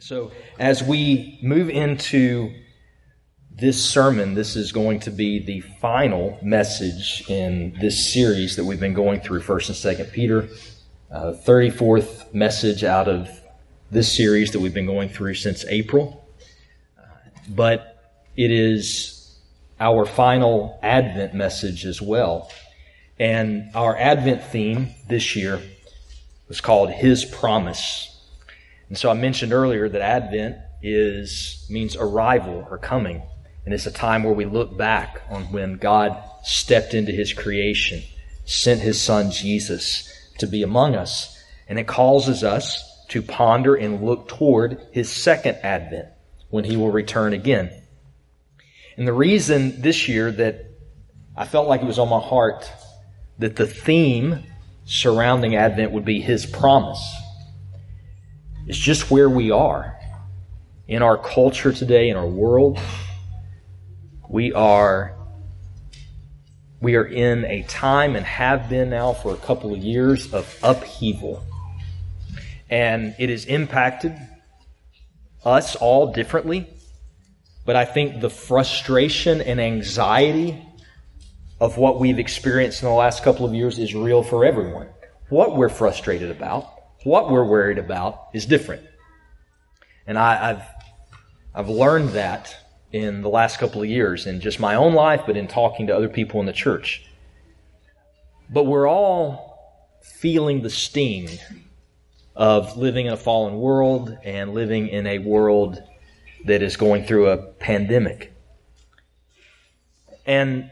So, as we move into this sermon, this is going to be the final message in this series that we've been going through, 1st and 2nd Peter. Uh, 34th message out of this series that we've been going through since April. But it is our final Advent message as well. And our Advent theme this year was called His Promise. And so I mentioned earlier that Advent is means arrival or coming. And it's a time where we look back on when God stepped into his creation, sent his son Jesus to be among us. And it causes us to ponder and look toward his second advent when he will return again. And the reason this year that I felt like it was on my heart that the theme surrounding Advent would be his promise is just where we are in our culture today, in our world. We are we are in a time and have been now for a couple of years of upheaval. And it has impacted us all differently. But I think the frustration and anxiety of what we've experienced in the last couple of years is real for everyone. What we're frustrated about, what we're worried about is different. And I, have I've learned that in the last couple of years in just my own life, but in talking to other people in the church. But we're all feeling the sting of living in a fallen world and living in a world that is going through a pandemic. And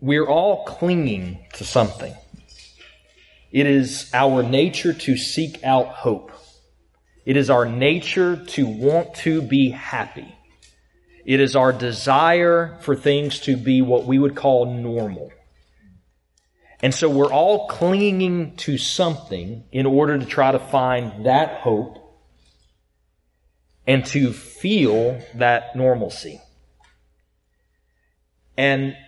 we're all clinging to something. It is our nature to seek out hope. It is our nature to want to be happy. It is our desire for things to be what we would call normal. And so we're all clinging to something in order to try to find that hope and to feel that normalcy. And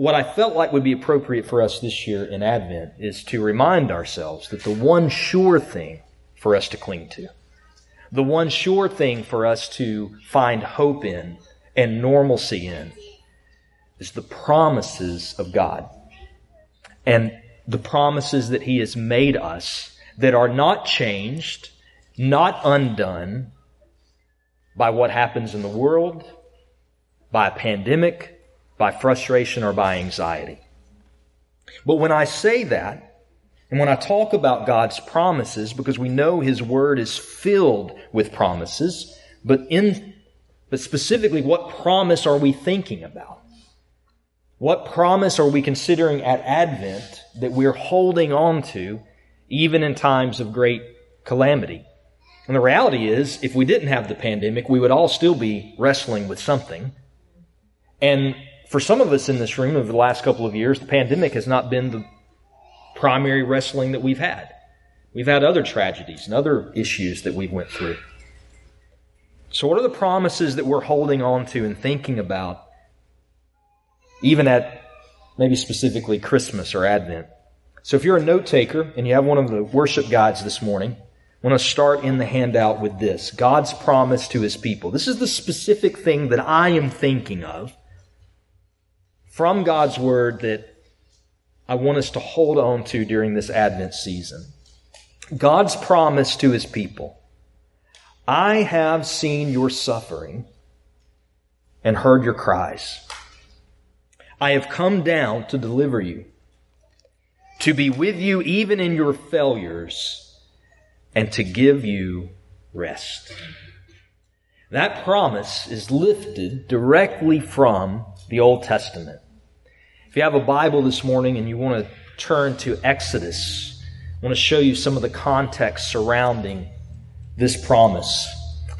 what I felt like would be appropriate for us this year in Advent is to remind ourselves that the one sure thing for us to cling to, the one sure thing for us to find hope in and normalcy in, is the promises of God. And the promises that He has made us that are not changed, not undone by what happens in the world, by a pandemic, by frustration or by anxiety. But when I say that, and when I talk about God's promises, because we know His Word is filled with promises, but in, but specifically, what promise are we thinking about? What promise are we considering at Advent that we're holding on to even in times of great calamity? And the reality is, if we didn't have the pandemic, we would all still be wrestling with something. And for some of us in this room over the last couple of years, the pandemic has not been the primary wrestling that we've had. We've had other tragedies and other issues that we've went through. So what are the promises that we're holding on to and thinking about even at maybe specifically Christmas or Advent? So if you're a note taker and you have one of the worship guides this morning, I want to start in the handout with this. God's promise to his people. This is the specific thing that I am thinking of from God's Word that I want us to hold on to during this Advent season. God's promise to His people. I have seen your suffering and heard your cries. I have come down to deliver you, to be with you even in your failures, and to give you rest. That promise is lifted directly from the Old Testament. If you have a Bible this morning and you want to turn to Exodus, I want to show you some of the context surrounding this promise.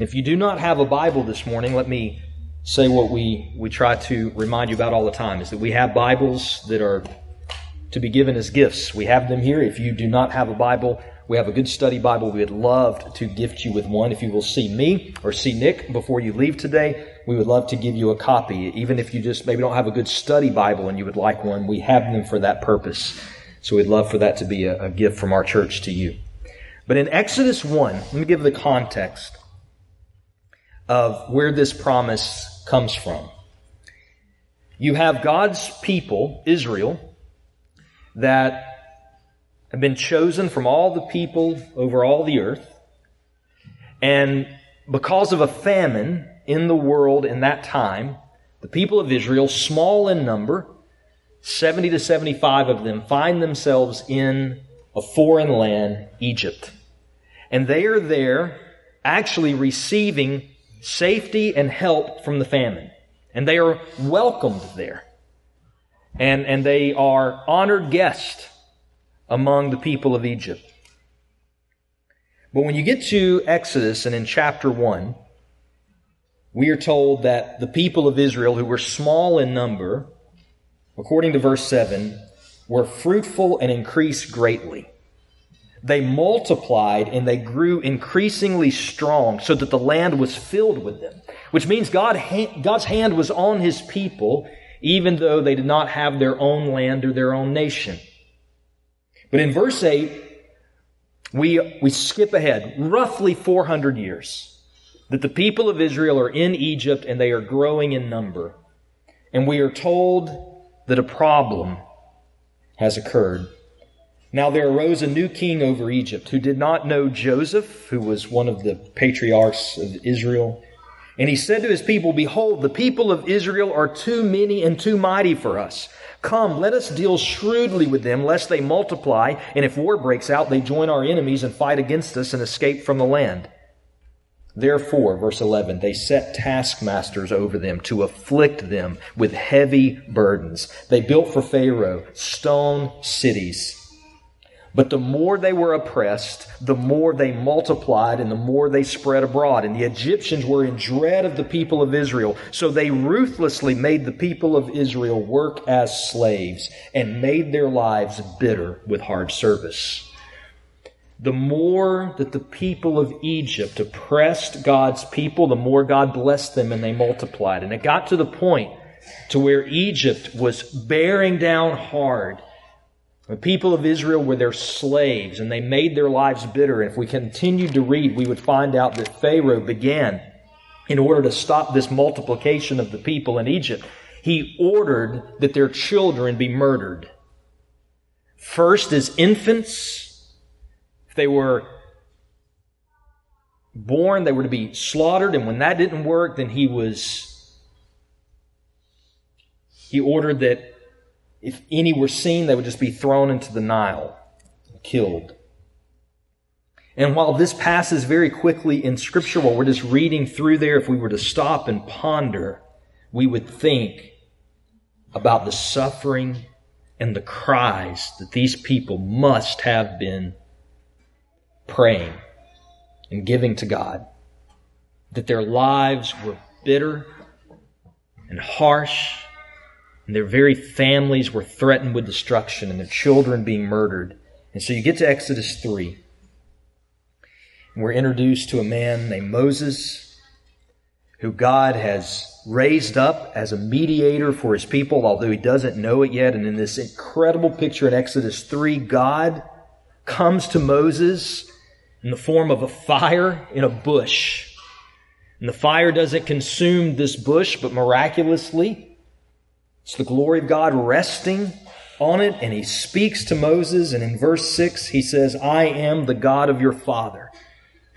If you do not have a Bible this morning, let me say what we, we try to remind you about all the time is that we have Bibles that are to be given as gifts. We have them here. If you do not have a Bible, we have a good study Bible. We would love to gift you with one. If you will see me or see Nick before you leave today, we would love to give you a copy. Even if you just maybe don't have a good study Bible and you would like one, we have them for that purpose. So we'd love for that to be a, a gift from our church to you. But in Exodus 1, let me give the context. of where this promise comes from. You have God's people, Israel, that have been chosen from all the people over all the earth. And because of a famine in the world in that time, the people of Israel, small in number, 70 to 75 of them, find themselves in a foreign land, Egypt. And they are there actually receiving safety and help from the famine. And they are welcomed there. And, and they are honored guests among the people of Egypt. But when you get to Exodus and in chapter 1, we are told that the people of Israel, who were small in number, according to verse 7, were fruitful and increased greatly. They multiplied and they grew increasingly strong so that the land was filled with them, which means God, God's hand was on his people even though they did not have their own land or their own nation. But in verse 8, we, we skip ahead roughly 400 years that the people of Israel are in Egypt and they are growing in number. And we are told that a problem has occurred. Now there arose a new king over Egypt who did not know Joseph, who was one of the patriarchs of Israel. And he said to his people, Behold, the people of Israel are too many and too mighty for us. Come, let us deal shrewdly with them, lest they multiply, and if war breaks out, they join our enemies and fight against us and escape from the land. Therefore, verse 11, they set taskmasters over them to afflict them with heavy burdens. They built for Pharaoh stone cities but the more they were oppressed, the more they multiplied and the more they spread abroad. And the Egyptians were in dread of the people of Israel. So they ruthlessly made the people of Israel work as slaves and made their lives bitter with hard service. The more that the people of Egypt oppressed God's people, the more God blessed them and they multiplied. And it got to the point to where Egypt was bearing down hard the people of Israel were their slaves and they made their lives bitter. And if we continued to read, we would find out that Pharaoh began, in order to stop this multiplication of the people in Egypt, he ordered that their children be murdered. First, as infants, if they were born, they were to be slaughtered. And when that didn't work, then he was, he ordered that if any were seen, they would just be thrown into the Nile, killed. And while this passes very quickly in Scripture, while we're just reading through there, if we were to stop and ponder, we would think about the suffering and the cries that these people must have been praying and giving to God. That their lives were bitter and harsh and their very families were threatened with destruction and their children being murdered. And so you get to Exodus 3. And we're introduced to a man named Moses, who God has raised up as a mediator for his people, although he doesn't know it yet. And in this incredible picture in Exodus 3, God comes to Moses in the form of a fire in a bush. And the fire doesn't consume this bush, but miraculously, it's the glory of God resting on it, and he speaks to Moses, and in verse 6, he says, I am the God of your father,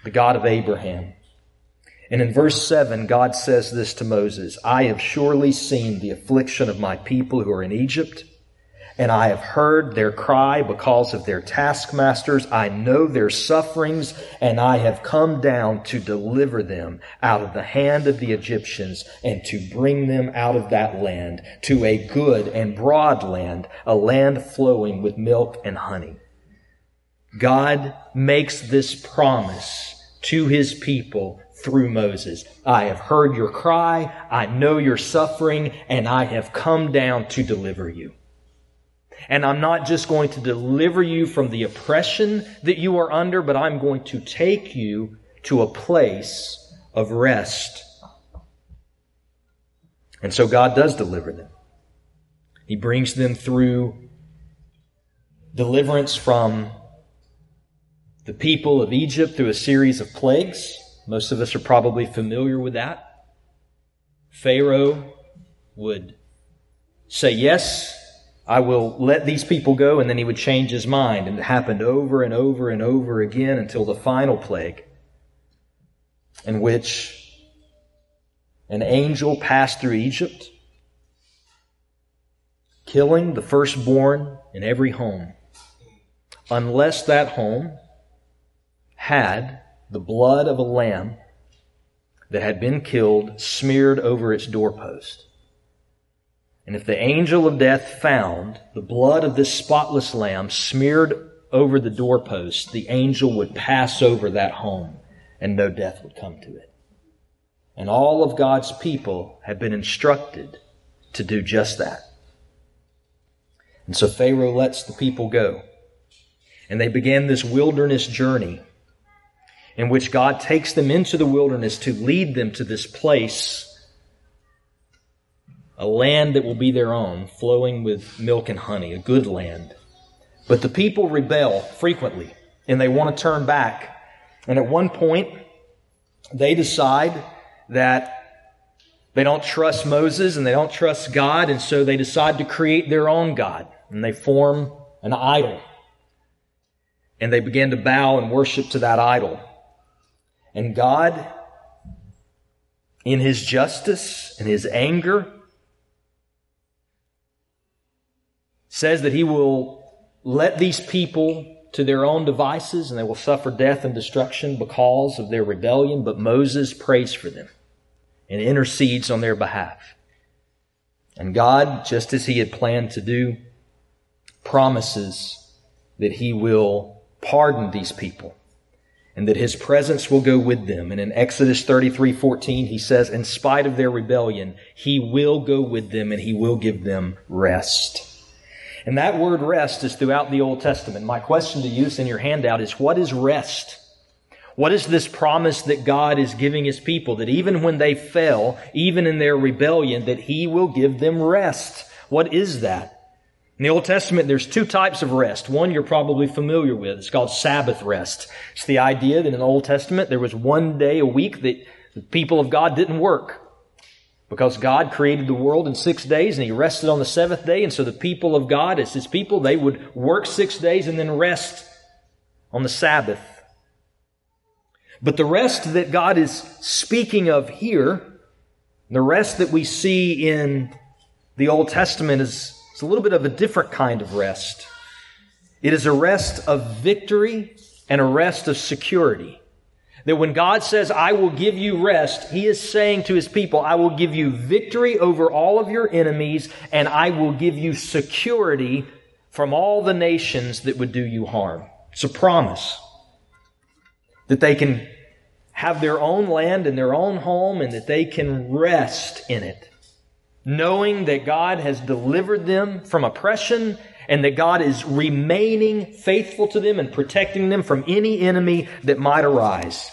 the God of Abraham. And in verse 7, God says this to Moses I have surely seen the affliction of my people who are in Egypt and I have heard their cry because of their taskmasters. I know their sufferings, and I have come down to deliver them out of the hand of the Egyptians and to bring them out of that land to a good and broad land, a land flowing with milk and honey. God makes this promise to his people through Moses. I have heard your cry, I know your suffering, and I have come down to deliver you. And I'm not just going to deliver you from the oppression that you are under, but I'm going to take you to a place of rest. And so God does deliver them. He brings them through deliverance from the people of Egypt through a series of plagues. Most of us are probably familiar with that. Pharaoh would say, Yes, I will let these people go, and then he would change his mind. And it happened over and over and over again until the final plague, in which an angel passed through Egypt, killing the firstborn in every home, unless that home had the blood of a lamb that had been killed smeared over its doorpost. And if the angel of death found the blood of this spotless lamb smeared over the doorpost, the angel would pass over that home and no death would come to it. And all of God's people have been instructed to do just that. And so Pharaoh lets the people go. And they began this wilderness journey in which God takes them into the wilderness to lead them to this place, a land that will be their own, flowing with milk and honey, a good land. But the people rebel frequently, and they want to turn back. And at one point, they decide that they don't trust Moses and they don't trust God, and so they decide to create their own God. And they form an idol. And they begin to bow and worship to that idol. And God, in His justice and His anger, says that He will let these people to their own devices and they will suffer death and destruction because of their rebellion. But Moses prays for them and intercedes on their behalf. And God, just as He had planned to do, promises that He will pardon these people and that his presence will go with them. And in Exodus 33, 14, he says, in spite of their rebellion, he will go with them and he will give them rest. And that word rest is throughout the Old Testament. My question to you in your handout is, what is rest? What is this promise that God is giving his people that even when they fail, even in their rebellion, that he will give them rest? What is that? In the Old Testament, there's two types of rest. One you're probably familiar with. It's called Sabbath rest. It's the idea that in the Old Testament, there was one day a week that the people of God didn't work. Because God created the world in six days and He rested on the seventh day. And so the people of God, as His people, they would work six days and then rest on the Sabbath. But the rest that God is speaking of here, the rest that we see in the Old Testament is a little bit of a different kind of rest. It is a rest of victory and a rest of security. That when God says, I will give you rest, He is saying to His people, I will give you victory over all of your enemies and I will give you security from all the nations that would do you harm. It's a promise that they can have their own land and their own home and that they can rest in it knowing that God has delivered them from oppression and that God is remaining faithful to them and protecting them from any enemy that might arise.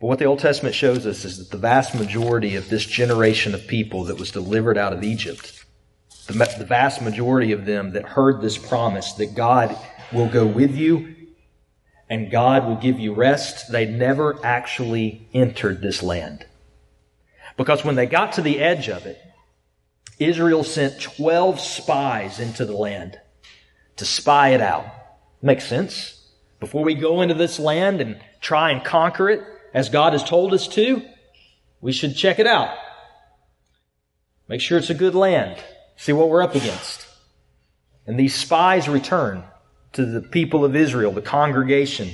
But what the Old Testament shows us is that the vast majority of this generation of people that was delivered out of Egypt, the, the vast majority of them that heard this promise that God will go with you and God will give you rest, they never actually entered this land. Because when they got to the edge of it, Israel sent 12 spies into the land to spy it out. Makes sense. Before we go into this land and try and conquer it as God has told us to, we should check it out. Make sure it's a good land. See what we're up against. And these spies return to the people of Israel, the congregation.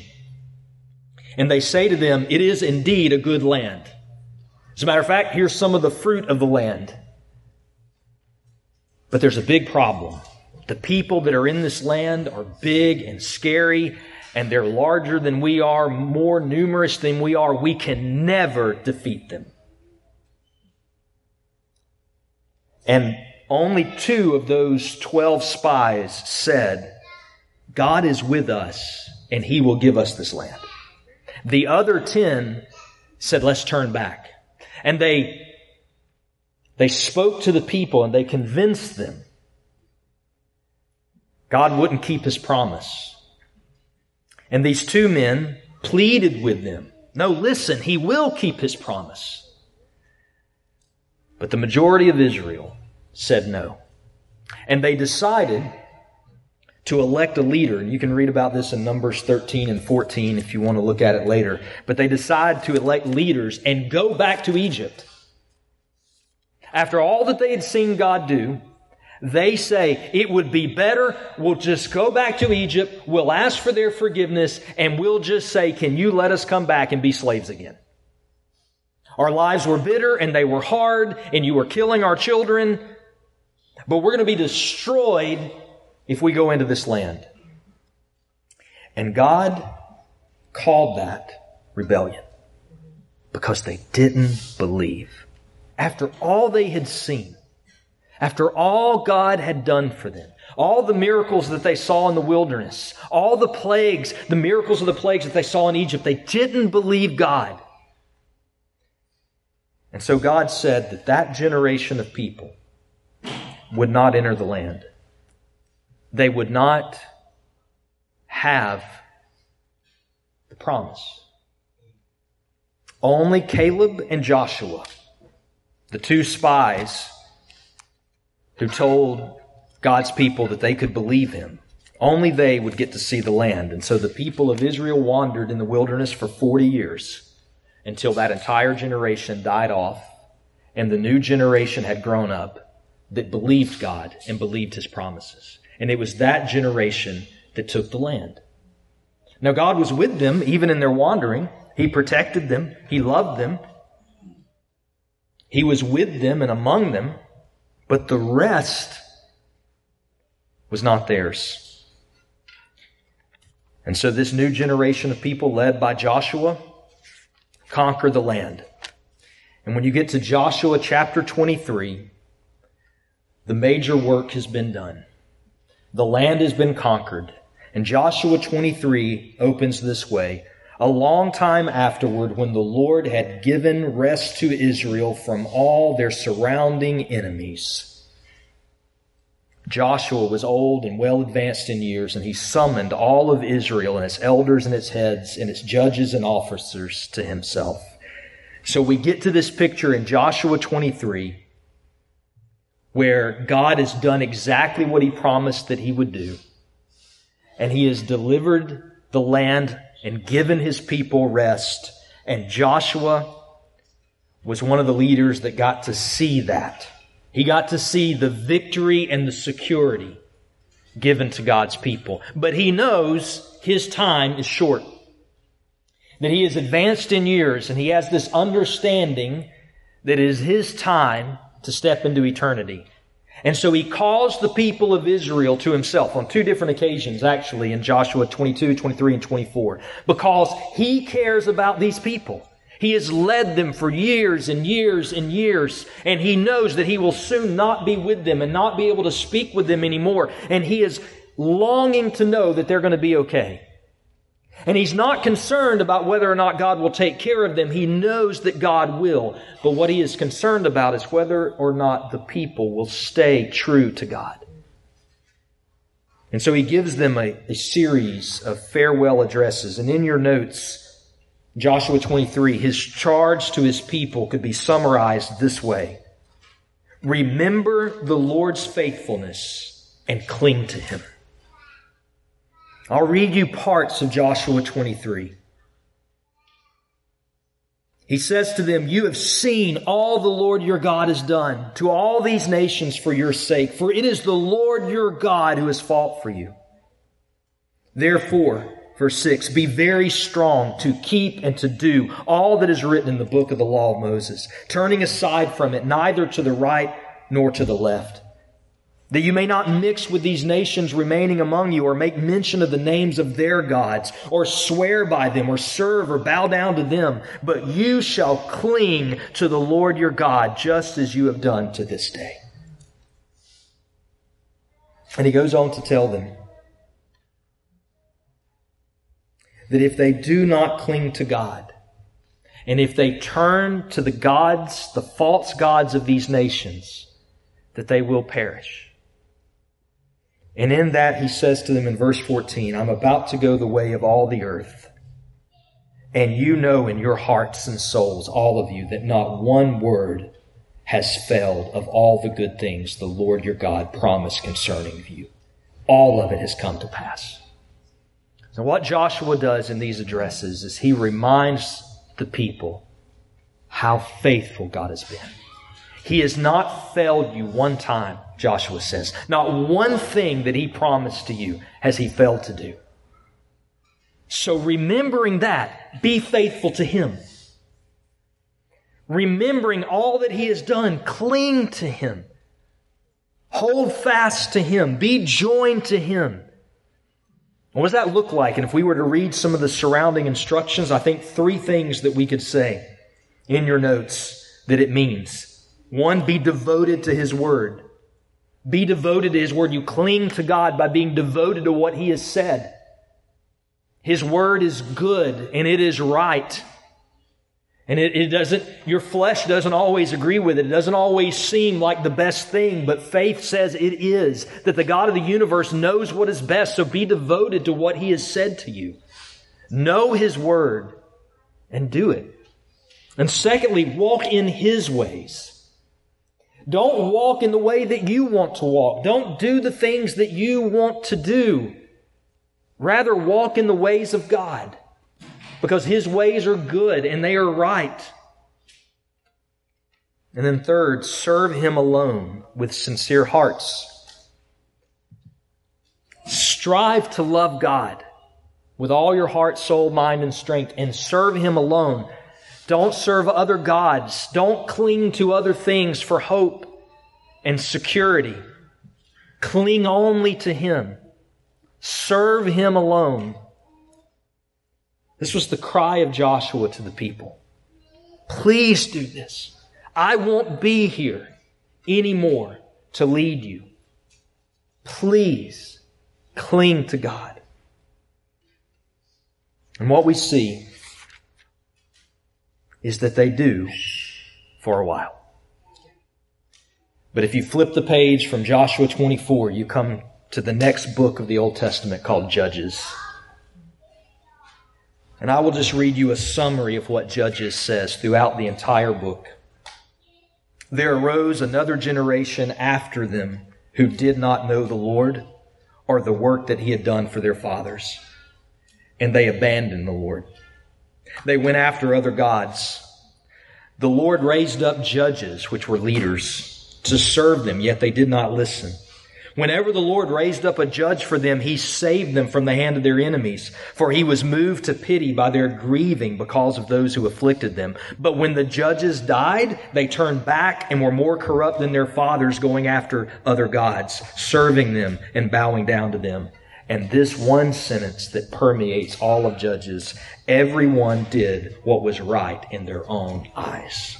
And they say to them, It is indeed a good land. As a matter of fact, here's some of the fruit of the land. But there's a big problem. The people that are in this land are big and scary, and they're larger than we are, more numerous than we are. We can never defeat them. And only two of those 12 spies said, God is with us and he will give us this land. The other 10 said, let's turn back. And they, they spoke to the people and they convinced them God wouldn't keep his promise. And these two men pleaded with them. No, listen, he will keep his promise. But the majority of Israel said no. And they decided to elect a leader. You can read about this in Numbers 13 and 14 if you want to look at it later. But they decide to elect leaders and go back to Egypt. After all that they had seen God do, they say it would be better. We'll just go back to Egypt. We'll ask for their forgiveness and we'll just say, can you let us come back and be slaves again? Our lives were bitter and they were hard and you were killing our children, but we're going to be destroyed if we go into this land. And God called that rebellion because they didn't believe. After all they had seen, after all God had done for them, all the miracles that they saw in the wilderness, all the plagues, the miracles of the plagues that they saw in Egypt, they didn't believe God. And so God said that that generation of people would not enter the land. They would not have the promise. Only Caleb and Joshua, the two spies who told God's people that they could believe him, only they would get to see the land. And so the people of Israel wandered in the wilderness for 40 years until that entire generation died off and the new generation had grown up that believed God and believed his promises. And it was that generation that took the land. Now God was with them even in their wandering. He protected them. He loved them. He was with them and among them, but the rest was not theirs. And so this new generation of people led by Joshua conquer the land. And when you get to Joshua chapter 23, the major work has been done. The land has been conquered. And Joshua 23 opens this way. A long time afterward, when the Lord had given rest to Israel from all their surrounding enemies, Joshua was old and well advanced in years, and he summoned all of Israel and its elders and its heads and its judges and officers to himself. So we get to this picture in Joshua 23 where God has done exactly what he promised that he would do. And he has delivered the land and given his people rest. And Joshua was one of the leaders that got to see that. He got to see the victory and the security given to God's people. But he knows his time is short. That he is advanced in years and he has this understanding that it is his time to step into eternity. And so he calls the people of Israel to himself on two different occasions, actually, in Joshua 22, 23, and 24, because he cares about these people. He has led them for years and years and years, and he knows that he will soon not be with them and not be able to speak with them anymore. And he is longing to know that they're going to be okay. And he's not concerned about whether or not God will take care of them. He knows that God will. But what he is concerned about is whether or not the people will stay true to God. And so he gives them a, a series of farewell addresses. And in your notes, Joshua 23, his charge to his people could be summarized this way. Remember the Lord's faithfulness and cling to him. I'll read you parts of Joshua 23. He says to them, You have seen all the Lord your God has done to all these nations for your sake, for it is the Lord your God who has fought for you. Therefore, Verse 6 Be very strong to keep and to do all that is written in the book of the law of Moses, turning aside from it neither to the right nor to the left. That you may not mix with these nations remaining among you, or make mention of the names of their gods, or swear by them, or serve or bow down to them, but you shall cling to the Lord your God, just as you have done to this day. And he goes on to tell them, that if they do not cling to God, and if they turn to the gods, the false gods of these nations, that they will perish. And in that, he says to them in verse 14, I'm about to go the way of all the earth. And you know in your hearts and souls, all of you, that not one word has failed of all the good things the Lord your God promised concerning you. All of it has come to pass. So what Joshua does in these addresses is he reminds the people how faithful God has been. He has not failed you one time, Joshua says. Not one thing that he promised to you has he failed to do. So remembering that, be faithful to him. Remembering all that he has done, cling to him. Hold fast to him. Be joined to him. What does that look like? And if we were to read some of the surrounding instructions, I think three things that we could say in your notes that it means. One, be devoted to His Word. Be devoted to His Word. You cling to God by being devoted to what He has said. His Word is good and it is right. And it, it, doesn't, your flesh doesn't always agree with it. It doesn't always seem like the best thing, but faith says it is. That the God of the universe knows what is best, so be devoted to what He has said to you. Know His Word and do it. And secondly, walk in His ways. Don't walk in the way that you want to walk. Don't do the things that you want to do. Rather, walk in the ways of God because His ways are good and they are right. And then, third, serve Him alone with sincere hearts. Strive to love God with all your heart, soul, mind, and strength and serve Him alone don't serve other gods. Don't cling to other things for hope and security. Cling only to Him. Serve Him alone. This was the cry of Joshua to the people. Please do this. I won't be here anymore to lead you. Please cling to God. And what we see is that they do for a while. But if you flip the page from Joshua 24, you come to the next book of the Old Testament called Judges. And I will just read you a summary of what Judges says throughout the entire book. There arose another generation after them who did not know the Lord or the work that he had done for their fathers. And they abandoned the Lord they went after other gods. The Lord raised up judges, which were leaders, to serve them, yet they did not listen. Whenever the Lord raised up a judge for them, he saved them from the hand of their enemies, for he was moved to pity by their grieving because of those who afflicted them. But when the judges died, they turned back and were more corrupt than their fathers, going after other gods, serving them and bowing down to them. And this one sentence that permeates all of Judges everyone did what was right in their own eyes.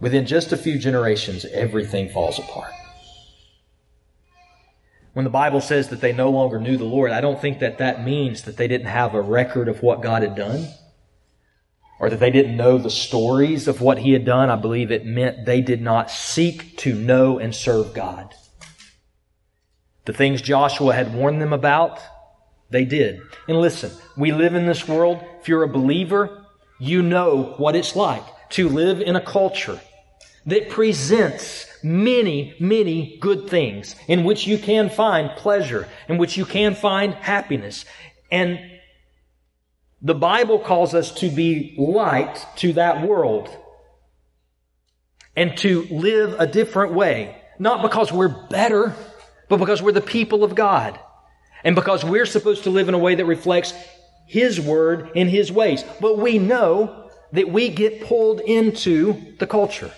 Within just a few generations, everything falls apart. When the Bible says that they no longer knew the Lord, I don't think that that means that they didn't have a record of what God had done or that they didn't know the stories of what he had done. I believe it meant they did not seek to know and serve God. The things Joshua had warned them about, they did. And listen, we live in this world. If you're a believer, you know what it's like to live in a culture that presents many, many good things in which you can find pleasure, in which you can find happiness. And the Bible calls us to be light to that world and to live a different way. Not because we're better, but because we're the people of God. And because we're supposed to live in a way that reflects His Word and His ways. But we know that we get pulled into the culture.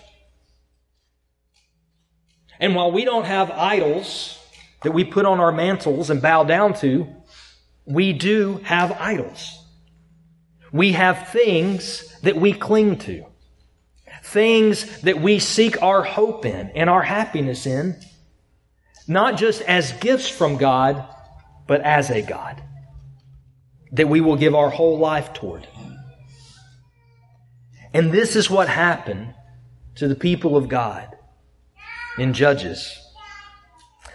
And while we don't have idols that we put on our mantles and bow down to, we do have idols. We have things that we cling to, things that we seek our hope in and our happiness in, not just as gifts from God, but as a God that we will give our whole life toward. And this is what happened to the people of God in Judges.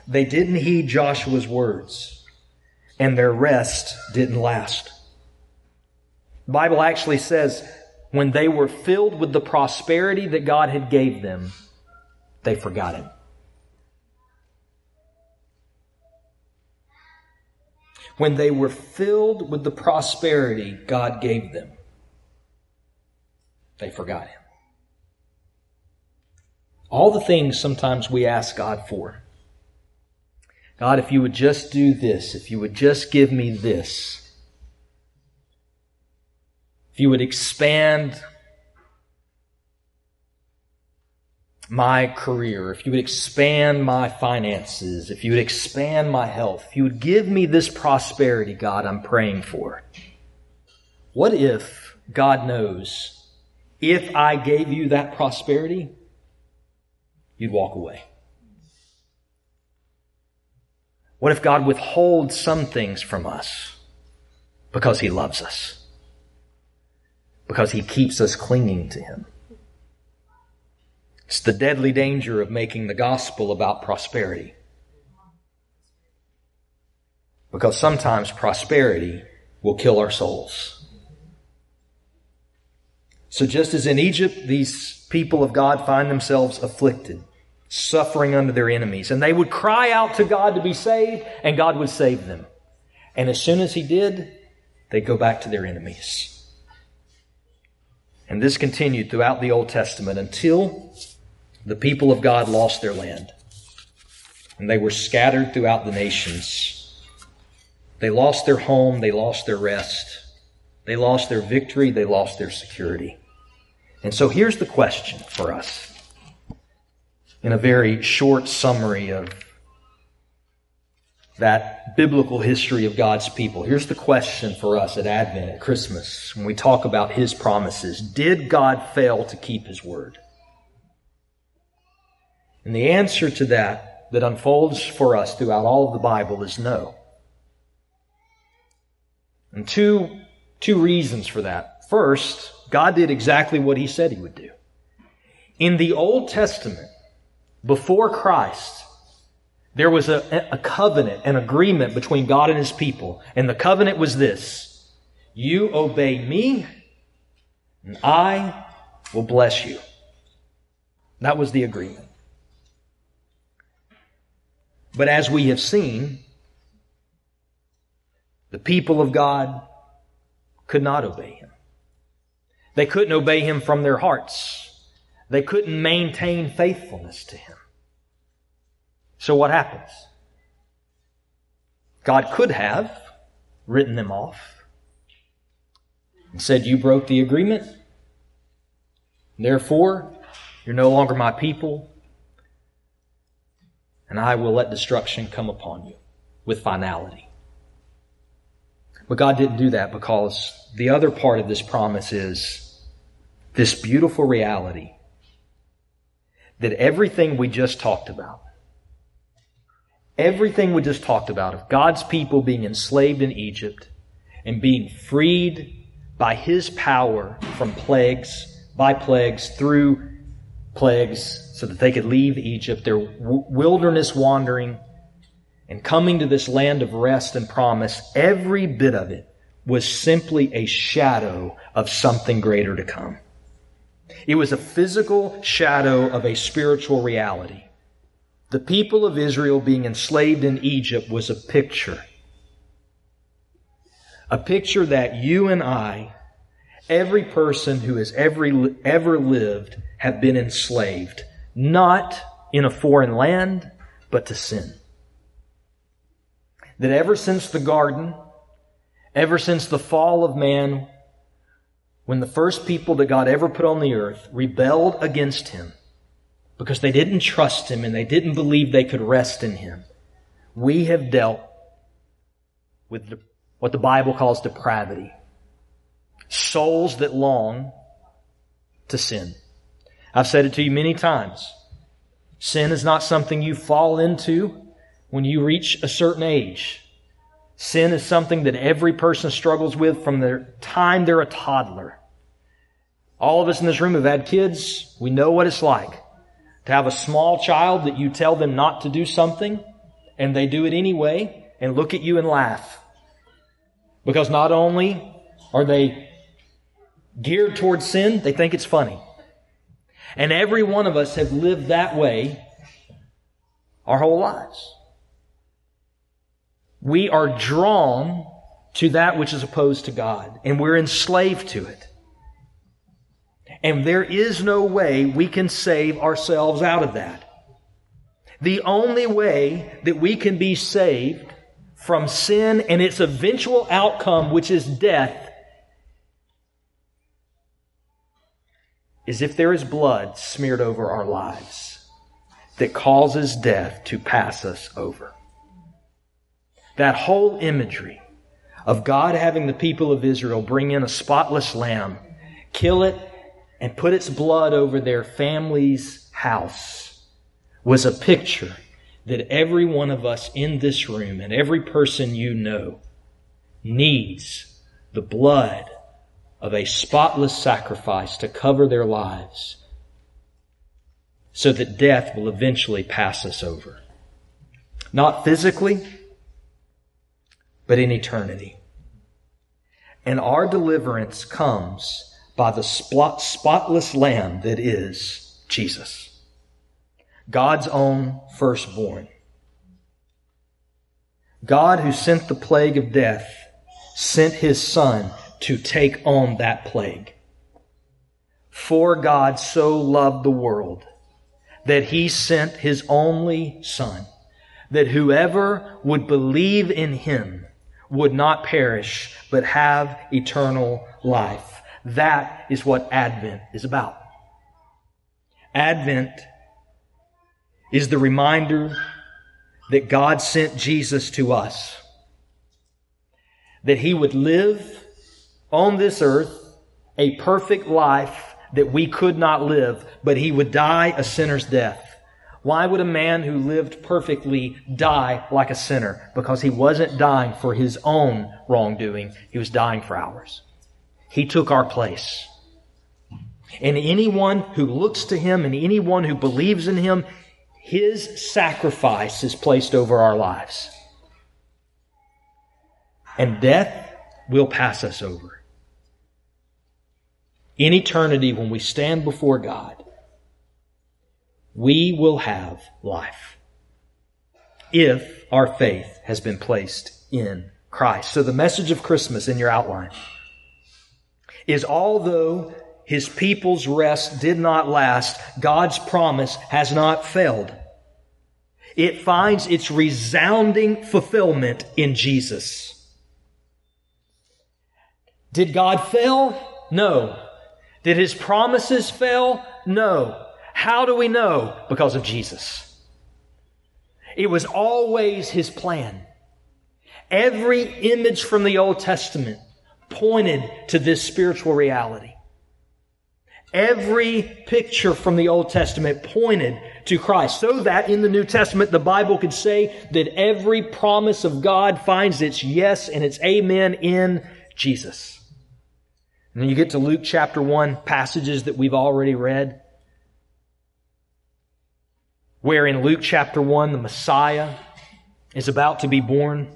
They didn't heed Joshua's words, and their rest didn't last. The Bible actually says when they were filled with the prosperity that God had gave them, they forgot him. When they were filled with the prosperity God gave them, they forgot him. All the things sometimes we ask God for. God, if you would just do this, if you would just give me this, if you would expand my career, if you would expand my finances, if you would expand my health, if you would give me this prosperity, God, I'm praying for. What if God knows if I gave you that prosperity, you'd walk away? What if God withholds some things from us because He loves us? because he keeps us clinging to him. It's the deadly danger of making the gospel about prosperity. Because sometimes prosperity will kill our souls. So just as in Egypt, these people of God find themselves afflicted, suffering under their enemies, and they would cry out to God to be saved, and God would save them. And as soon as He did, they'd go back to their enemies. And this continued throughout the Old Testament until the people of God lost their land. And they were scattered throughout the nations. They lost their home, they lost their rest, they lost their victory, they lost their security. And so here's the question for us in a very short summary of that biblical history of God's people. Here's the question for us at Advent, at Christmas, when we talk about His promises. Did God fail to keep His word? And the answer to that, that unfolds for us throughout all of the Bible, is no. And two, two reasons for that. First, God did exactly what He said He would do. In the Old Testament, before Christ, there was a, a covenant, an agreement between God and his people. And the covenant was this You obey me, and I will bless you. That was the agreement. But as we have seen, the people of God could not obey him. They couldn't obey him from their hearts. They couldn't maintain faithfulness to him. So what happens? God could have written them off and said, You broke the agreement. Therefore, you're no longer my people, and I will let destruction come upon you with finality. But God didn't do that because the other part of this promise is this beautiful reality that everything we just talked about everything we just talked about of God's people being enslaved in Egypt and being freed by His power from plagues, by plagues, through plagues, so that they could leave Egypt, their wilderness wandering, and coming to this land of rest and promise, every bit of it was simply a shadow of something greater to come. It was a physical shadow of a spiritual reality. The people of Israel being enslaved in Egypt was a picture. A picture that you and I, every person who has ever, ever lived, have been enslaved, not in a foreign land, but to sin. That ever since the garden, ever since the fall of man, when the first people that God ever put on the earth rebelled against him, because they didn't trust Him and they didn't believe they could rest in Him. We have dealt with what the Bible calls depravity. Souls that long to sin. I've said it to you many times. Sin is not something you fall into when you reach a certain age. Sin is something that every person struggles with from the time they're a toddler. All of us in this room have had kids. We know what it's like To have a small child that you tell them not to do something and they do it anyway and look at you and laugh. Because not only are they geared towards sin, they think it's funny. And every one of us have lived that way our whole lives. We are drawn to that which is opposed to God, and we're enslaved to it. And there is no way we can save ourselves out of that. The only way that we can be saved from sin and its eventual outcome, which is death, is if there is blood smeared over our lives that causes death to pass us over. That whole imagery of God having the people of Israel bring in a spotless lamb, kill it, and put its blood over their family's house was a picture that every one of us in this room and every person you know needs the blood of a spotless sacrifice to cover their lives so that death will eventually pass us over. Not physically, but in eternity. And our deliverance comes by the spotless lamb that is Jesus. God's own firstborn. God who sent the plague of death sent his son to take on that plague. For God so loved the world that he sent his only son, that whoever would believe in him would not perish, but have eternal life. That is what Advent is about. Advent is the reminder that God sent Jesus to us, that he would live on this earth a perfect life that we could not live, but he would die a sinner's death. Why would a man who lived perfectly die like a sinner? Because he wasn't dying for his own wrongdoing. He was dying for ours. He took our place. And anyone who looks to him and anyone who believes in him, his sacrifice is placed over our lives. And death will pass us over in eternity when we stand before God, we will have life if our faith has been placed in Christ. So the message of Christmas in your outline is although his people's rest did not last, God's promise has not failed. It finds its resounding fulfillment in Jesus. Did God fail? No. Did his promises fail? No. How do we know? Because of Jesus. It was always his plan. Every image from the Old Testament pointed to this spiritual reality. Every picture from the Old Testament pointed to Christ, so that in the New Testament the Bible could say that every promise of God finds its yes and its amen in Jesus. And then you get to Luke chapter 1, passages that we've already read, where in Luke chapter 1, the Messiah is about to be born.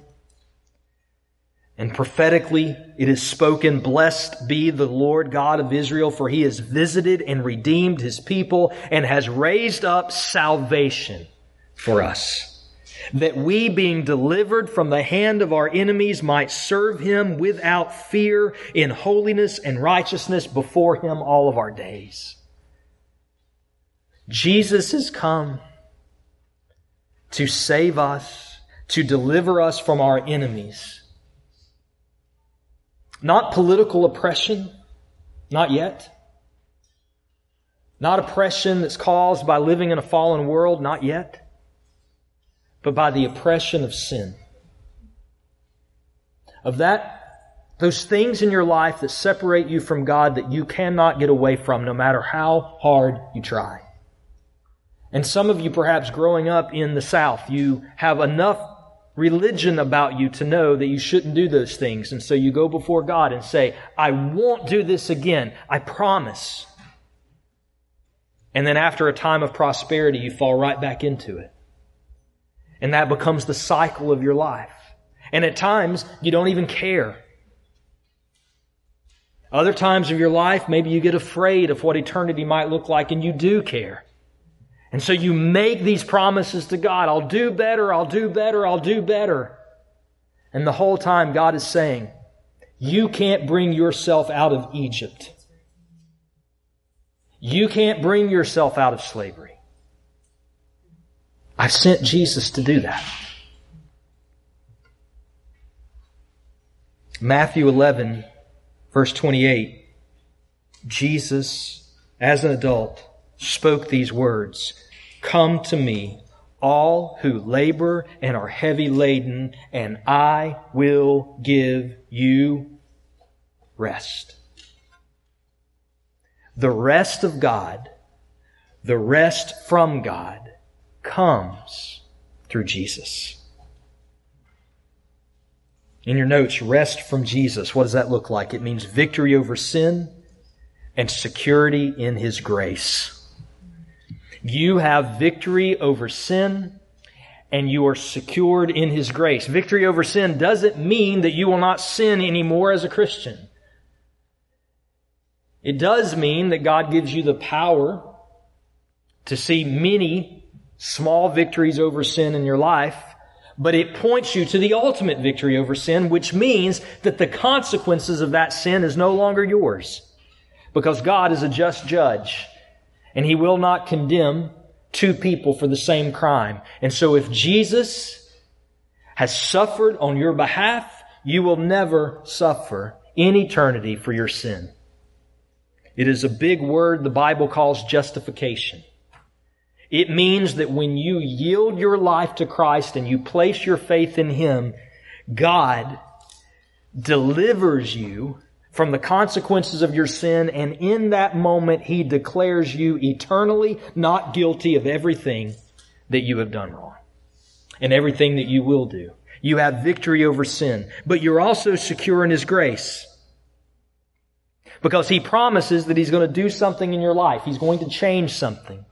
And prophetically, it is spoken, Blessed be the Lord God of Israel, for he has visited and redeemed his people and has raised up salvation for us that we, being delivered from the hand of our enemies, might serve him without fear in holiness and righteousness before him all of our days. Jesus has come to save us, to deliver us from our enemies. Not political oppression, not yet. Not oppression that's caused by living in a fallen world, not yet but by the oppression of sin. Of that, those things in your life that separate you from God that you cannot get away from no matter how hard you try. And some of you perhaps growing up in the South, you have enough religion about you to know that you shouldn't do those things. And so you go before God and say, I won't do this again. I promise. And then after a time of prosperity, you fall right back into it. And that becomes the cycle of your life. And at times, you don't even care. Other times of your life, maybe you get afraid of what eternity might look like and you do care. And so you make these promises to God. I'll do better. I'll do better. I'll do better. And the whole time God is saying, you can't bring yourself out of Egypt. You can't bring yourself out of slavery. I've sent Jesus to do that. Matthew 11, verse 28. Jesus, as an adult, spoke these words Come to me, all who labor and are heavy laden, and I will give you rest the rest of God, the rest from God, comes through Jesus. In your notes, rest from Jesus. What does that look like? It means victory over sin and security in His grace. You have victory over sin and you are secured in His grace. Victory over sin doesn't mean that you will not sin anymore as a Christian. It does mean that God gives you the power to see many small victories over sin in your life, but it points you to the ultimate victory over sin, which means that the consequences of that sin is no longer yours. Because God is a just judge, and He will not condemn two people for the same crime. And so if Jesus has suffered on your behalf, you will never suffer in eternity for your sin. It is a big word the Bible calls justification. It means that when you yield your life to Christ and you place your faith in Him, God delivers you from the consequences of your sin, and in that moment, He declares you eternally not guilty of everything that you have done wrong and everything that you will do. You have victory over sin, but you're also secure in His grace because he promises that he's going to do something in your life. He's going to change something.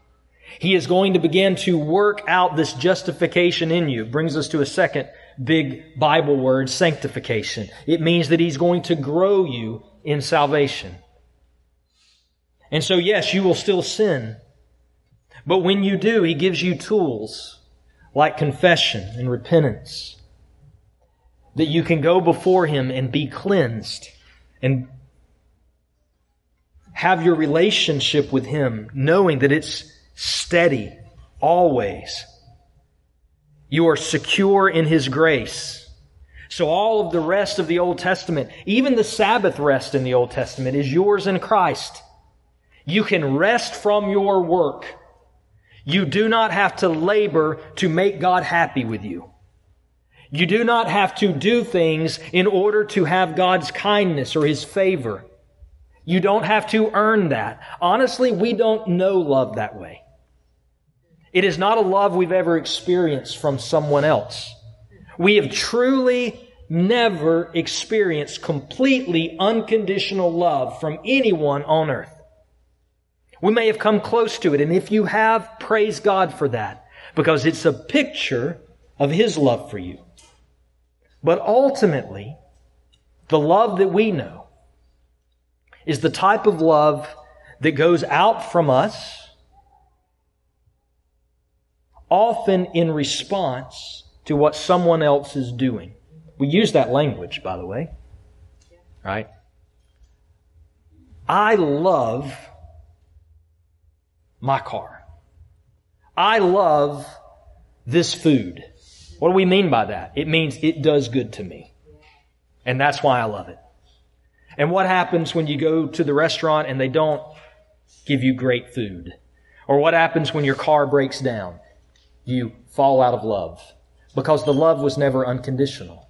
He is going to begin to work out this justification in you. Brings us to a second big Bible word, sanctification. It means that he's going to grow you in salvation. And so, yes, you will still sin. But when you do, he gives you tools like confession and repentance that you can go before him and be cleansed and have your relationship with Him, knowing that it's steady, always. You are secure in His grace. So all of the rest of the Old Testament, even the Sabbath rest in the Old Testament, is yours in Christ. You can rest from your work. You do not have to labor to make God happy with you. You do not have to do things in order to have God's kindness or His favor. You don't have to earn that. Honestly, we don't know love that way. It is not a love we've ever experienced from someone else. We have truly never experienced completely unconditional love from anyone on earth. We may have come close to it, and if you have, praise God for that, because it's a picture of His love for you. But ultimately, the love that we know is the type of love that goes out from us, often in response to what someone else is doing. We use that language, by the way. Right? I love my car. I love this food. What do we mean by that? It means it does good to me. And that's why I love it. And what happens when you go to the restaurant and they don't give you great food? Or what happens when your car breaks down? You fall out of love because the love was never unconditional.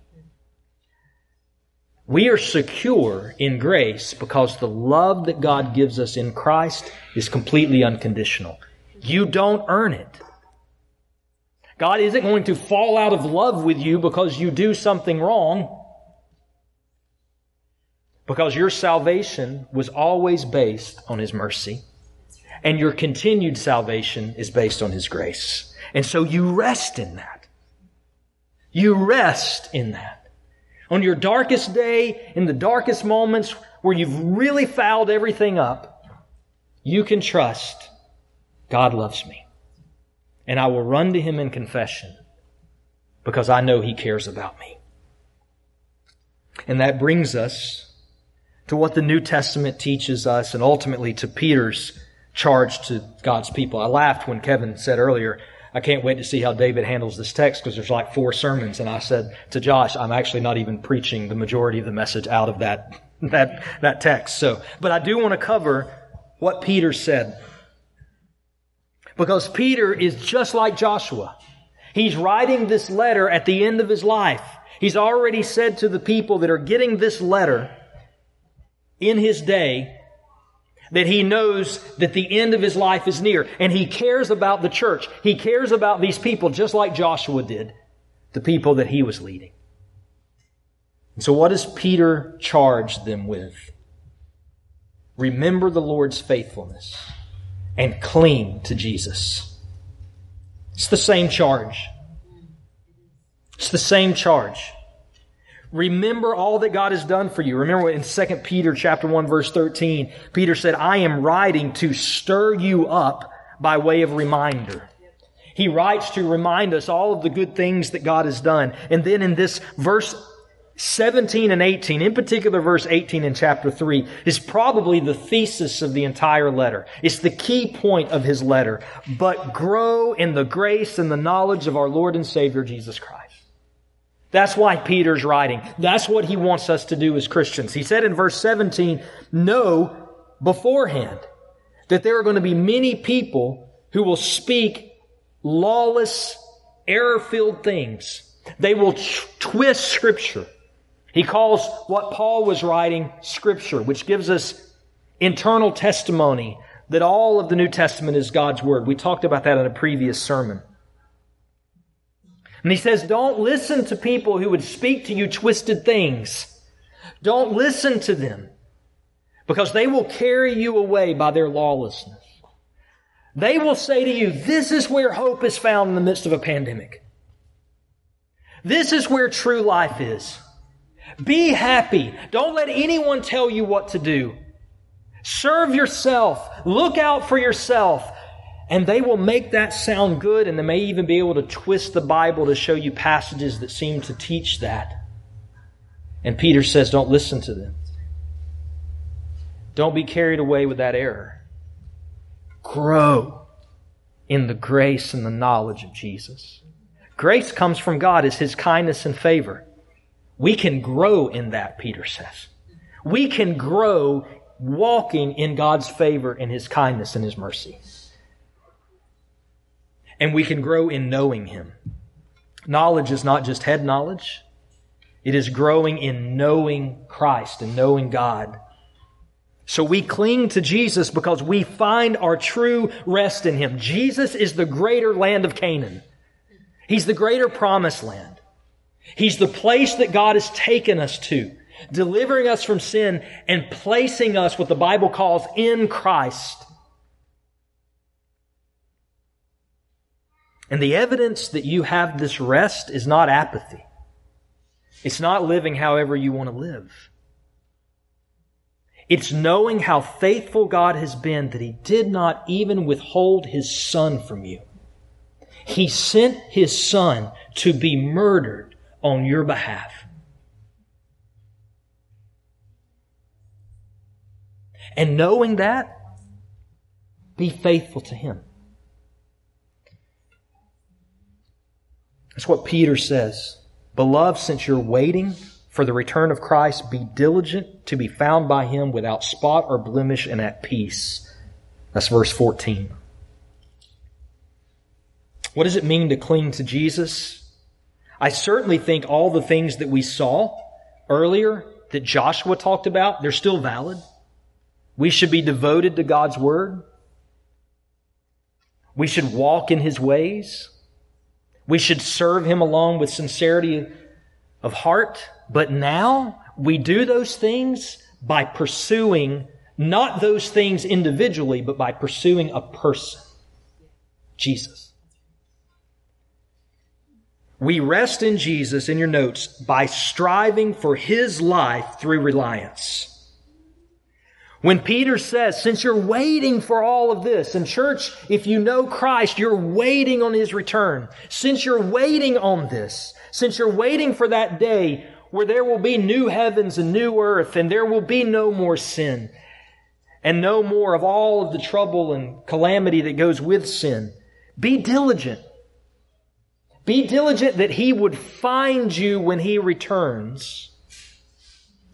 We are secure in grace because the love that God gives us in Christ is completely unconditional. You don't earn it. God isn't going to fall out of love with you because you do something wrong. Because your salvation was always based on His mercy. And your continued salvation is based on His grace. And so you rest in that. You rest in that. On your darkest day, in the darkest moments where you've really fouled everything up, you can trust God loves me. And I will run to Him in confession because I know He cares about me. And that brings us to what the New Testament teaches us and ultimately to Peter's charge to God's people. I laughed when Kevin said earlier, I can't wait to see how David handles this text because there's like four sermons. And I said to Josh, I'm actually not even preaching the majority of the message out of that, that, that text. So, but I do want to cover what Peter said. Because Peter is just like Joshua. He's writing this letter at the end of his life. He's already said to the people that are getting this letter in his day that he knows that the end of his life is near and he cares about the church. He cares about these people just like Joshua did, the people that he was leading. And so what does Peter charge them with? Remember the Lord's faithfulness and cling to Jesus. It's the same charge. It's the same charge. Remember all that God has done for you. Remember in 2 Peter chapter 1 verse 13, Peter said, I am writing to stir you up by way of reminder. He writes to remind us all of the good things that God has done. And then in this verse 17 and 18, in particular verse 18 in chapter 3, is probably the thesis of the entire letter. It's the key point of his letter. But grow in the grace and the knowledge of our Lord and Savior Jesus Christ. That's why Peter's writing. That's what he wants us to do as Christians. He said in verse 17, know beforehand that there are going to be many people who will speak lawless, error-filled things. They will twist scripture. He calls what Paul was writing scripture, which gives us internal testimony that all of the New Testament is God's Word. We talked about that in a previous sermon. And he says, don't listen to people who would speak to you twisted things. Don't listen to them because they will carry you away by their lawlessness. They will say to you, this is where hope is found in the midst of a pandemic. This is where true life is. Be happy. Don't let anyone tell you what to do. Serve yourself. Look out for yourself. And they will make that sound good, and they may even be able to twist the Bible to show you passages that seem to teach that. And Peter says, don't listen to them. Don't be carried away with that error. Grow in the grace and the knowledge of Jesus. Grace comes from God as His kindness and favor. We can grow in that, Peter says. We can grow walking in God's favor and His kindness and His mercy and we can grow in knowing Him. Knowledge is not just head knowledge. It is growing in knowing Christ and knowing God. So we cling to Jesus because we find our true rest in Him. Jesus is the greater land of Canaan. He's the greater promised land. He's the place that God has taken us to, delivering us from sin and placing us what the Bible calls in Christ. And the evidence that you have this rest is not apathy. It's not living however you want to live. It's knowing how faithful God has been that He did not even withhold His Son from you. He sent His Son to be murdered on your behalf. And knowing that, be faithful to Him. That's what Peter says. Beloved, since you're waiting for the return of Christ, be diligent to be found by him without spot or blemish and at peace. That's verse 14. What does it mean to cling to Jesus? I certainly think all the things that we saw earlier that Joshua talked about, they're still valid. We should be devoted to God's Word. We should walk in His ways. We should serve Him along with sincerity of heart. But now we do those things by pursuing not those things individually, but by pursuing a person, Jesus. We rest in Jesus, in your notes, by striving for his life through reliance. When Peter says, since you're waiting for all of this, and church, if you know Christ, you're waiting on His return. Since you're waiting on this, since you're waiting for that day where there will be new heavens and new earth, and there will be no more sin, and no more of all of the trouble and calamity that goes with sin, be diligent. Be diligent that He would find you when He returns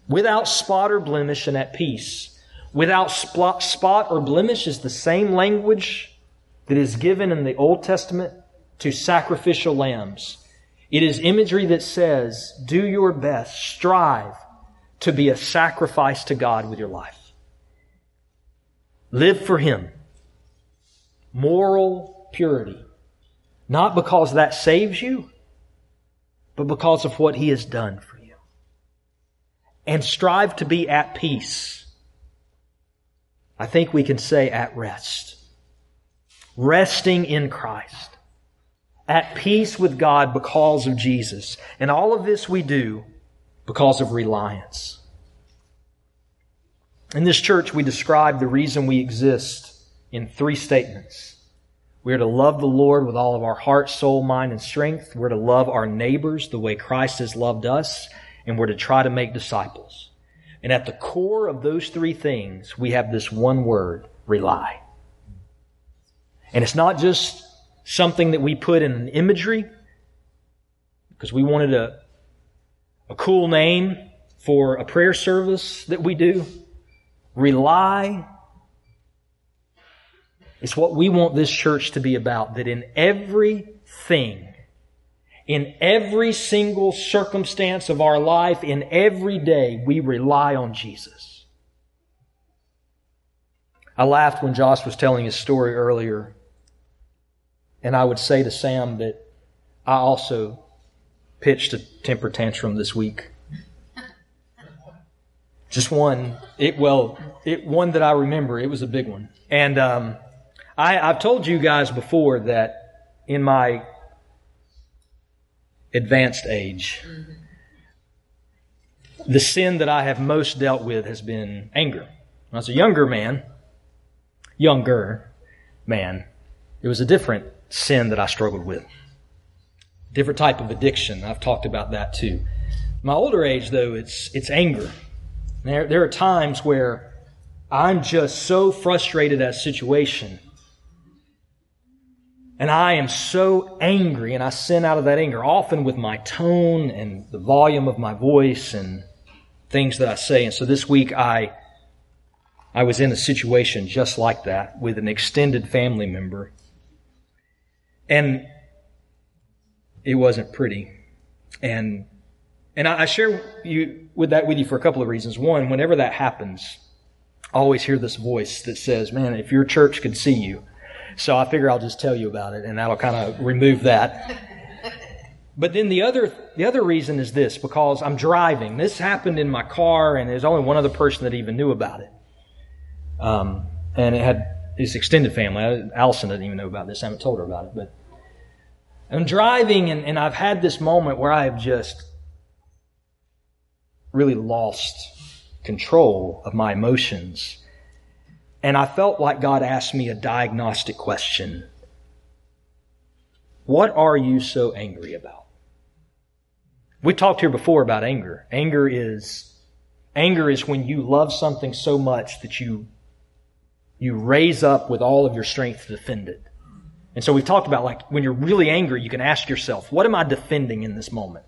without spot or blemish and at peace without spot or blemish is the same language that is given in the Old Testament to sacrificial lambs. It is imagery that says, do your best, strive to be a sacrifice to God with your life. Live for Him. Moral purity. Not because that saves you, but because of what He has done for you. And strive to be at peace I think we can say at rest. Resting in Christ. At peace with God because of Jesus. And all of this we do because of reliance. In this church, we describe the reason we exist in three statements. We are to love the Lord with all of our heart, soul, mind, and strength. We're to love our neighbors the way Christ has loved us. And we're to try to make disciples. And at the core of those three things, we have this one word, rely. And it's not just something that we put in an imagery, because we wanted a, a cool name for a prayer service that we do. Rely is what we want this church to be about, that in everything in every single circumstance of our life, in every day, we rely on Jesus. I laughed when Josh was telling his story earlier, and I would say to Sam that I also pitched a temper tantrum this week. Just one. It well, it one that I remember. It was a big one, and um, I, I've told you guys before that in my advanced age. Mm-hmm. The sin that I have most dealt with has been anger. When I was a younger man, younger man, it was a different sin that I struggled with. Different type of addiction. I've talked about that too. My older age, though, it's, it's anger. There, there are times where I'm just so frustrated at a situation and I am so angry, and I sin out of that anger, often with my tone and the volume of my voice and things that I say. And so this week I, I was in a situation just like that with an extended family member. And it wasn't pretty. And, and I, share you with that with you for a couple of reasons. One, whenever that happens, I always hear this voice that says, man, if your church could see you, so I figure I'll just tell you about it, and that'll kind of remove that. But then the other the other reason is this because I'm driving. This happened in my car, and there's only one other person that even knew about it. Um, and it had his extended family. Allison didn't even know about this. I haven't told her about it, but I'm driving, and, and I've had this moment where I have just really lost control of my emotions and I felt like God asked me a diagnostic question. What are you so angry about? We talked here before about anger. Anger is, anger is when you love something so much that you, you raise up with all of your strength to defend it. And so we've talked about like when you're really angry, you can ask yourself, what am I defending in this moment?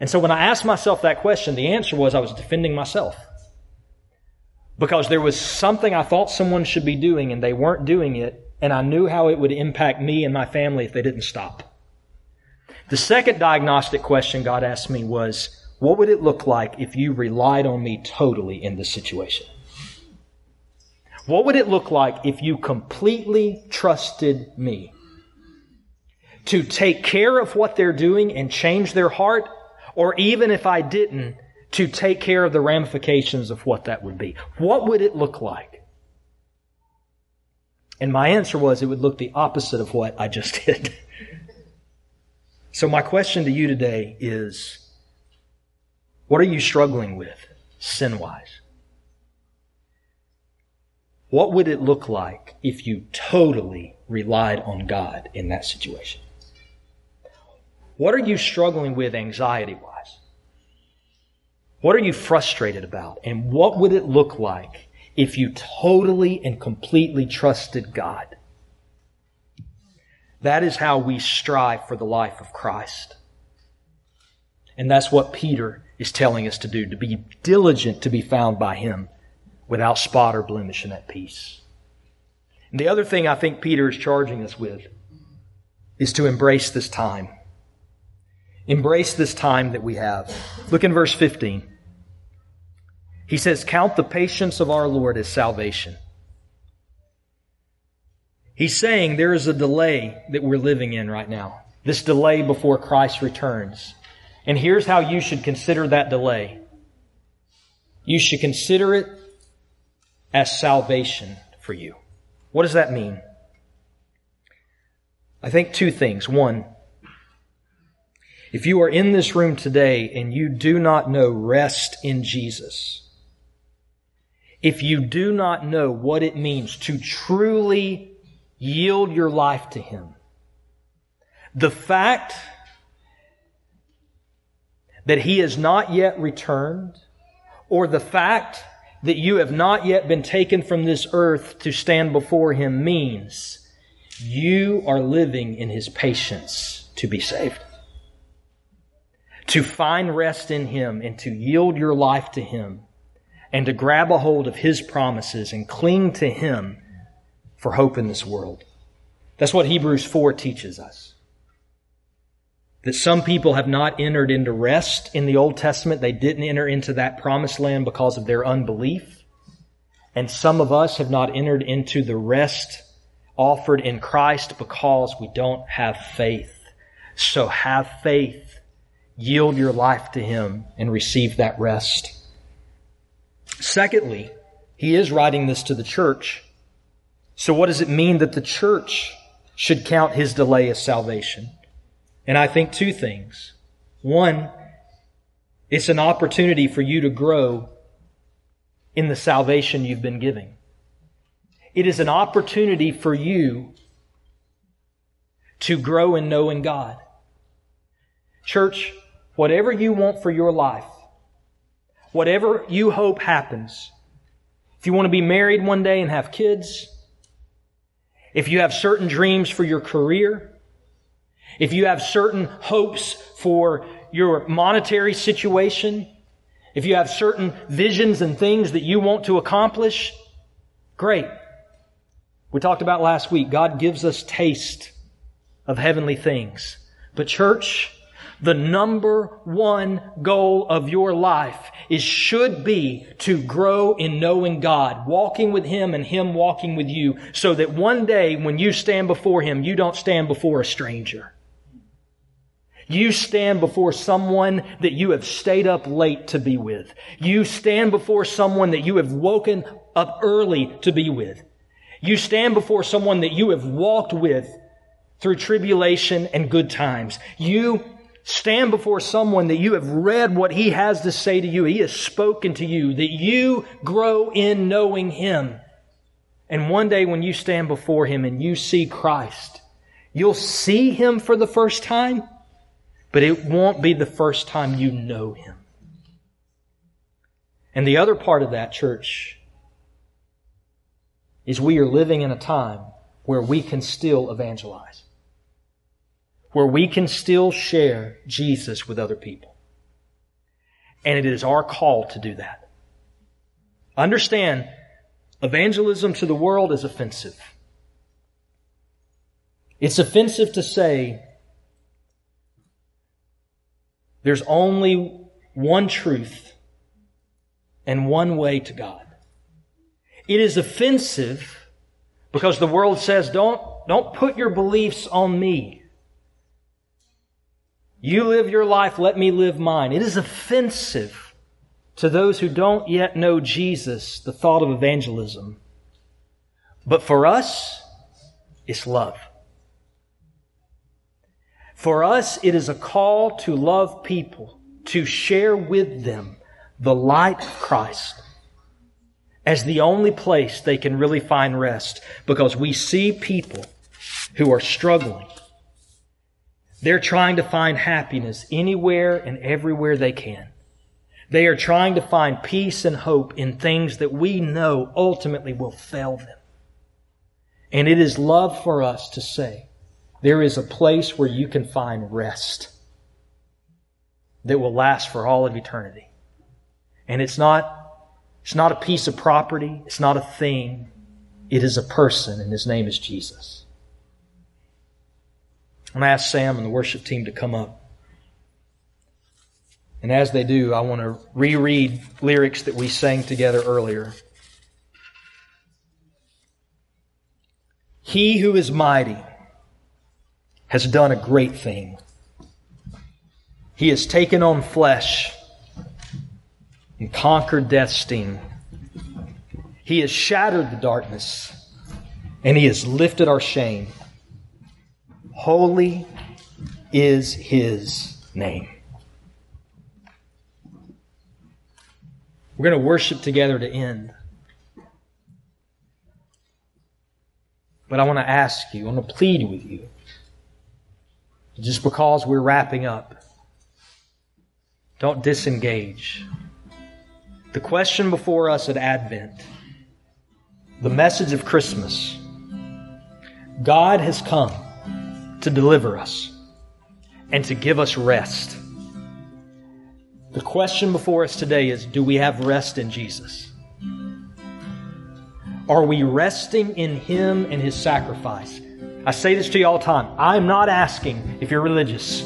And so when I asked myself that question, the answer was I was defending myself because there was something I thought someone should be doing and they weren't doing it, and I knew how it would impact me and my family if they didn't stop. The second diagnostic question God asked me was, what would it look like if you relied on me totally in this situation? What would it look like if you completely trusted me to take care of what they're doing and change their heart? Or even if I didn't, to take care of the ramifications of what that would be. What would it look like? And my answer was it would look the opposite of what I just did. so my question to you today is, what are you struggling with sin wise? What would it look like if you totally relied on God in that situation? What are you struggling with anxiety wise? What are you frustrated about? And what would it look like if you totally and completely trusted God? That is how we strive for the life of Christ. And that's what Peter is telling us to do, to be diligent to be found by Him without spot or blemish and at peace. And the other thing I think Peter is charging us with is to embrace this time. Embrace this time that we have. Look in verse 15. He says, Count the patience of our Lord as salvation. He's saying there is a delay that we're living in right now. This delay before Christ returns. And here's how you should consider that delay. You should consider it as salvation for you. What does that mean? I think two things. One, if you are in this room today and you do not know rest in Jesus, if you do not know what it means to truly yield your life to Him, the fact that He has not yet returned, or the fact that you have not yet been taken from this earth to stand before Him means you are living in His patience to be saved. To find rest in Him and to yield your life to Him and to grab a hold of His promises and cling to Him for hope in this world. That's what Hebrews 4 teaches us that some people have not entered into rest in the Old Testament. They didn't enter into that promised land because of their unbelief. And some of us have not entered into the rest offered in Christ because we don't have faith. So have faith. Yield your life to Him and receive that rest. Secondly, he is writing this to the church. So what does it mean that the church should count his delay as salvation? And I think two things. One, it's an opportunity for you to grow in the salvation you've been giving. It is an opportunity for you to grow in knowing God. Church, whatever you want for your life, whatever you hope happens, if you want to be married one day and have kids, if you have certain dreams for your career, if you have certain hopes for your monetary situation, if you have certain visions and things that you want to accomplish, great. We talked about last week, God gives us taste of heavenly things. But church, the number one goal of your life is should be to grow in knowing God, walking with Him and Him walking with you, so that one day when you stand before Him, you don't stand before a stranger. You stand before someone that you have stayed up late to be with. You stand before someone that you have woken up early to be with. You stand before someone that you have walked with through tribulation and good times. You stand before someone that you have read what he has to say to you. He has spoken to you, that you grow in knowing him. And one day when you stand before him and you see Christ, you'll see him for the first time but it won't be the first time you know Him. And the other part of that, church, is we are living in a time where we can still evangelize, where we can still share Jesus with other people. And it is our call to do that. Understand, evangelism to the world is offensive. It's offensive to say there's only one truth and one way to God. It is offensive because the world says, don't, don't put your beliefs on me. You live your life, let me live mine. It is offensive to those who don't yet know Jesus the thought of evangelism. But for us, it's love. For us, it is a call to love people, to share with them the light of Christ as the only place they can really find rest because we see people who are struggling. They're trying to find happiness anywhere and everywhere they can. They are trying to find peace and hope in things that we know ultimately will fail them. And it is love for us to say, there is a place where you can find rest that will last for all of eternity. And it's not it's not a piece of property. It's not a thing. It is a person, and his name is Jesus. I'm going to ask Sam and the worship team to come up. And as they do, I want to reread lyrics that we sang together earlier. He who is mighty has done a great thing. He has taken on flesh and conquered death's sting. He has shattered the darkness and he has lifted our shame. Holy is his name. We're going to worship together to end. But I want to ask you, I want to plead with you, just because we're wrapping up, don't disengage. The question before us at Advent, the message of Christmas, God has come to deliver us and to give us rest. The question before us today is do we have rest in Jesus? Are we resting in Him and His sacrifice? I say this to you all the time. I'm not asking if you're religious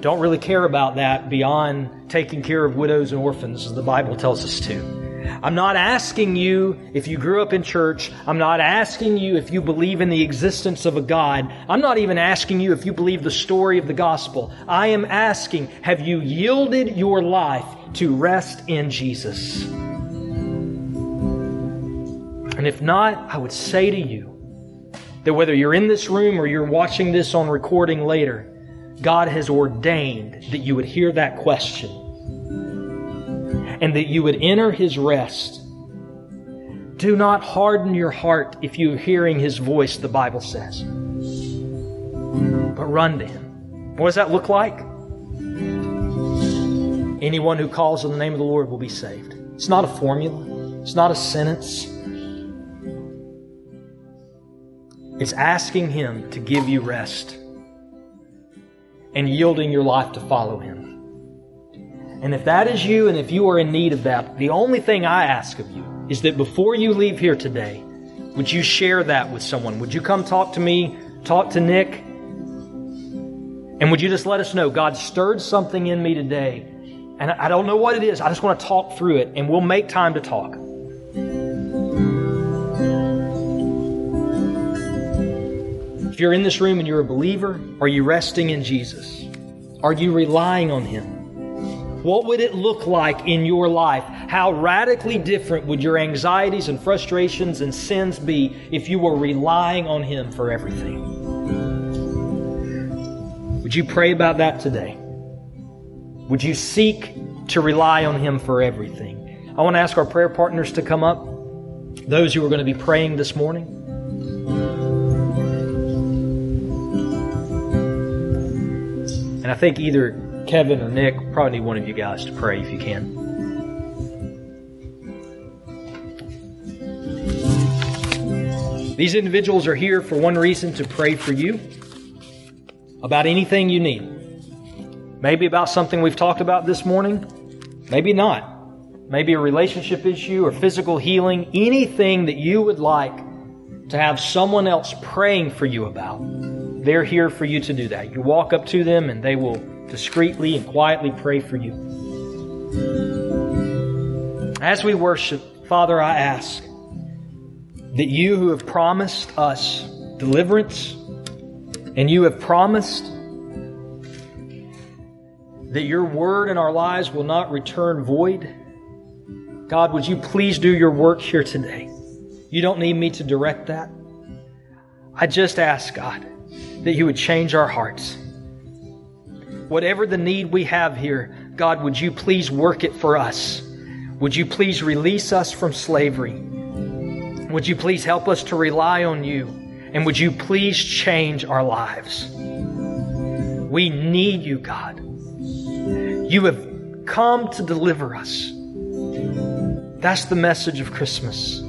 don't really care about that beyond taking care of widows and orphans, as the Bible tells us to. I'm not asking you if you grew up in church. I'm not asking you if you believe in the existence of a God. I'm not even asking you if you believe the story of the gospel. I am asking, have you yielded your life to rest in Jesus? And if not, I would say to you that whether you're in this room or you're watching this on recording later, God has ordained that you would hear that question and that you would enter His rest. Do not harden your heart if you're hearing His voice, the Bible says, but run to Him. What does that look like? Anyone who calls on the name of the Lord will be saved. It's not a formula, it's not a sentence. It's asking Him to give you rest and yielding your life to follow Him. And if that is you and if you are in need of that, the only thing I ask of you is that before you leave here today, would you share that with someone? Would you come talk to me, talk to Nick? And would you just let us know God stirred something in me today? And I don't know what it is. I just want to talk through it and we'll make time to talk. If you're in this room and you're a believer, are you resting in Jesus? Are you relying on Him? What would it look like in your life? How radically different would your anxieties and frustrations and sins be if you were relying on Him for everything? Would you pray about that today? Would you seek to rely on Him for everything? I want to ask our prayer partners to come up, those who are going to be praying this morning. And I think either Kevin or Nick probably need one of you guys to pray if you can. These individuals are here for one reason to pray for you about anything you need. Maybe about something we've talked about this morning, maybe not. Maybe a relationship issue or physical healing, anything that you would like to have someone else praying for you about. They're here for you to do that. You walk up to them and they will discreetly and quietly pray for you. As we worship, Father, I ask that you who have promised us deliverance and you have promised that your word in our lives will not return void. God, would you please do your work here today? You don't need me to direct that. I just ask, God, that you would change our hearts. Whatever the need we have here, God, would you please work it for us? Would you please release us from slavery? Would you please help us to rely on you? And would you please change our lives? We need you, God. You have come to deliver us. That's the message of Christmas.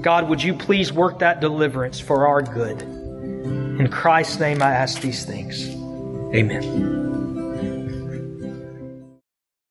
God, would you please work that deliverance for our good? In Christ's name, I ask these things. Amen.